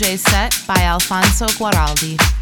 Set by Alfonso Guaraldi.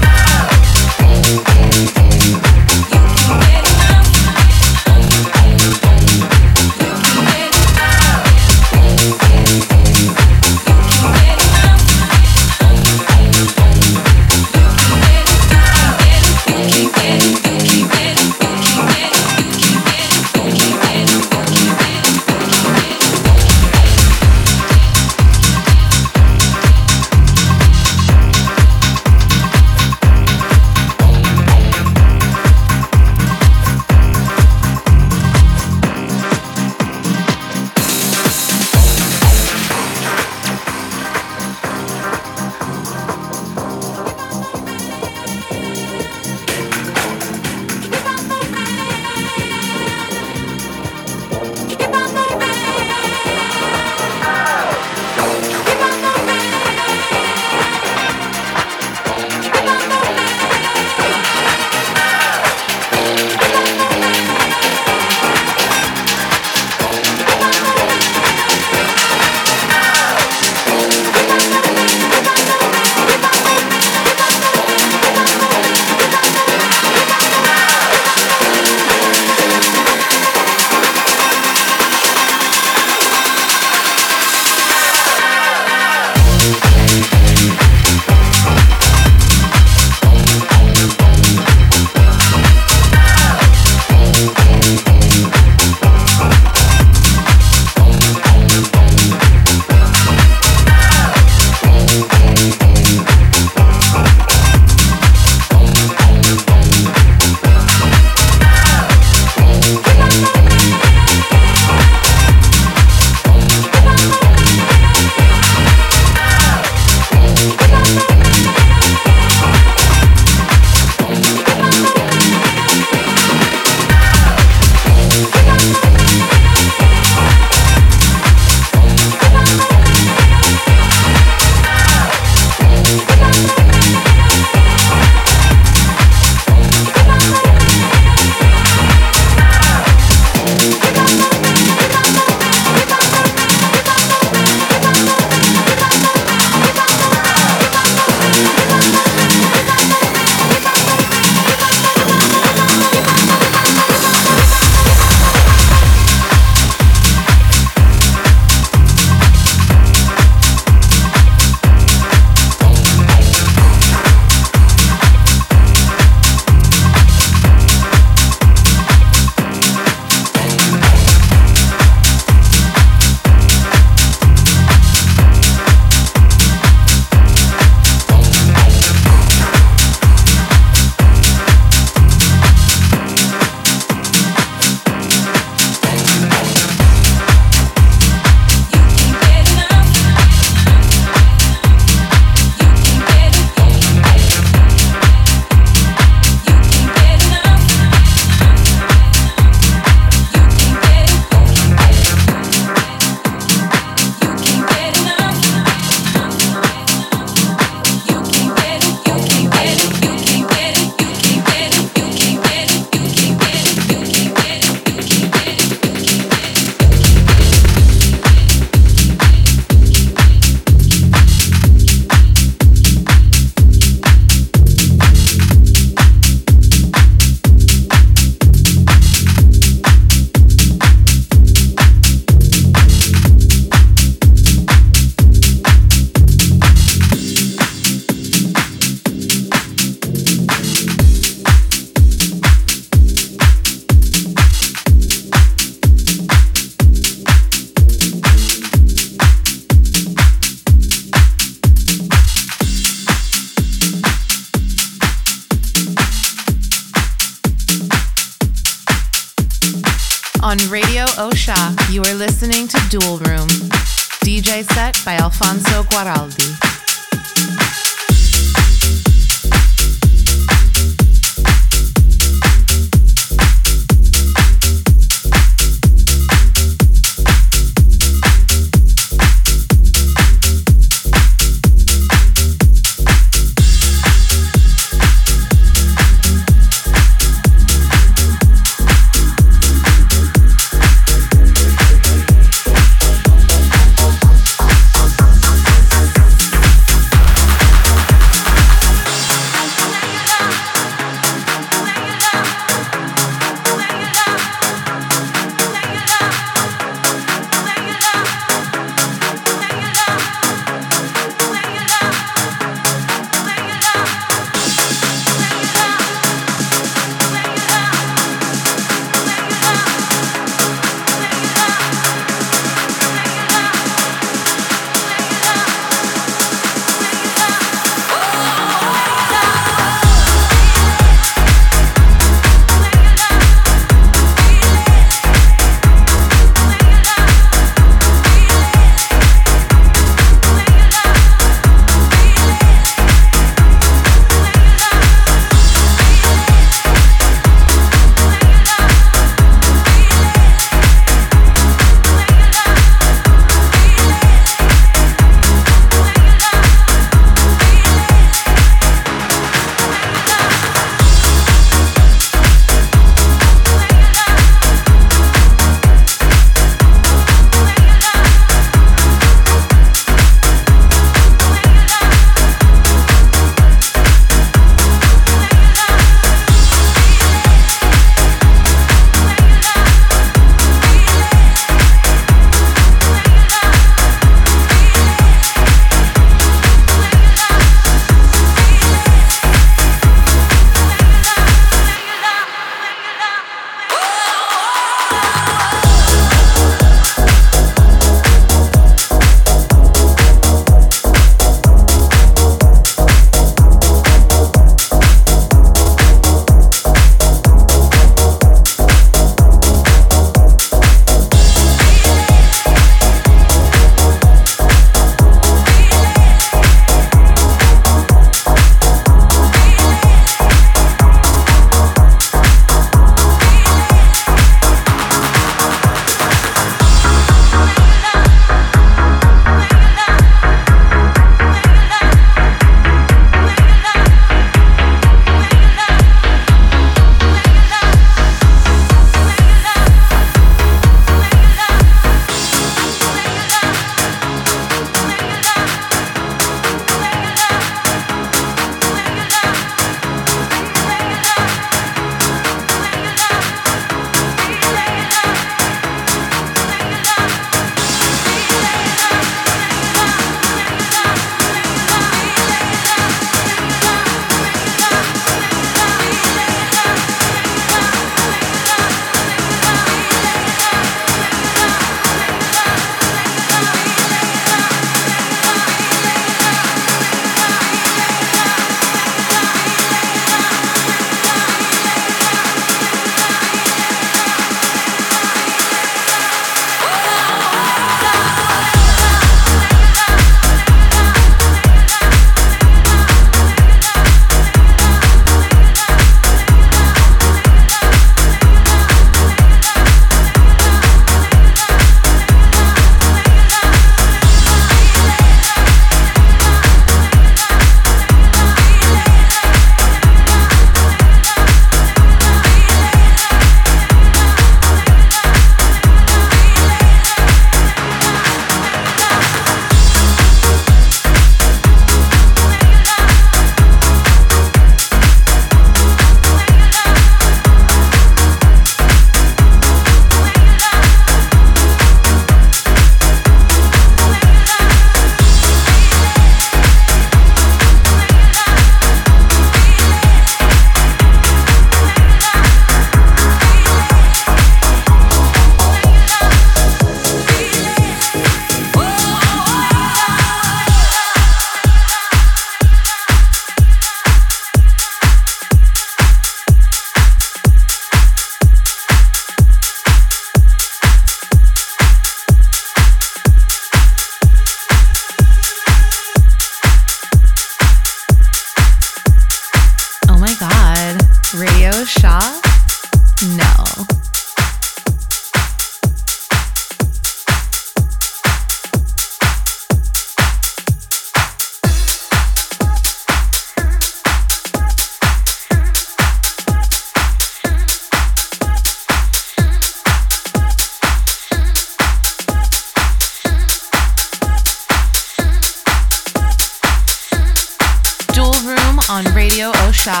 On Radio Osha.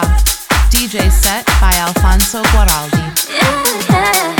DJ set by Alfonso Guaraldi. Yeah, yeah,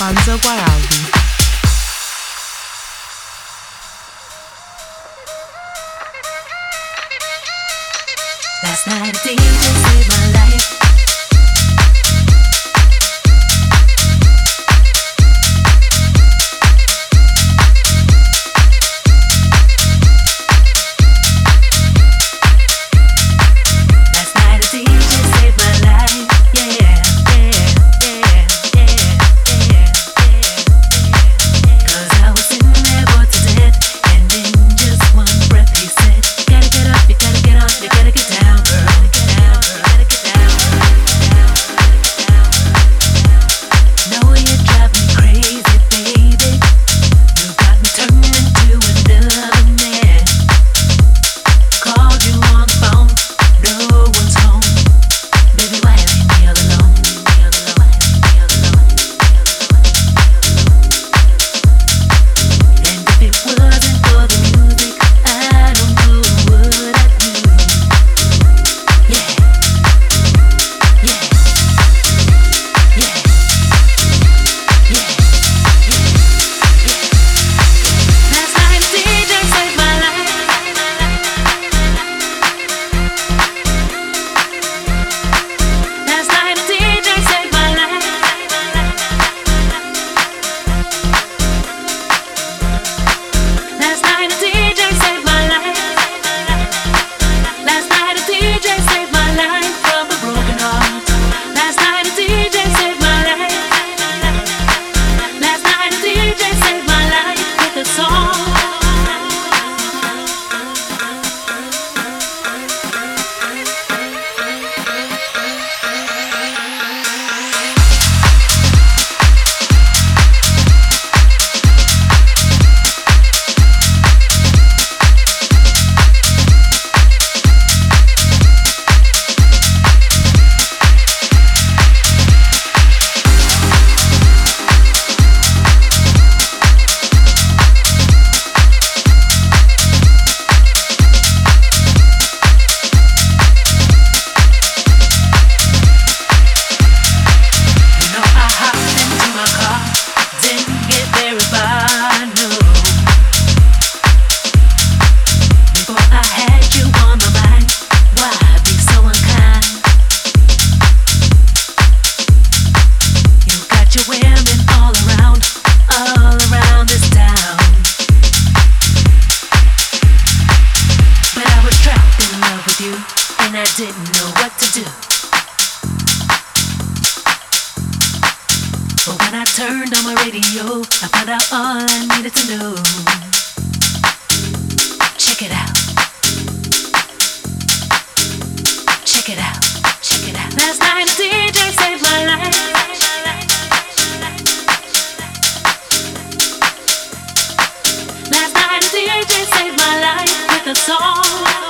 by Alfonso Guaraldi. turned on my radio. I found out all I needed to know. Check it out. Check it out. Check it out. Last night a DJ saved my life. Last night a DJ saved my life with a song.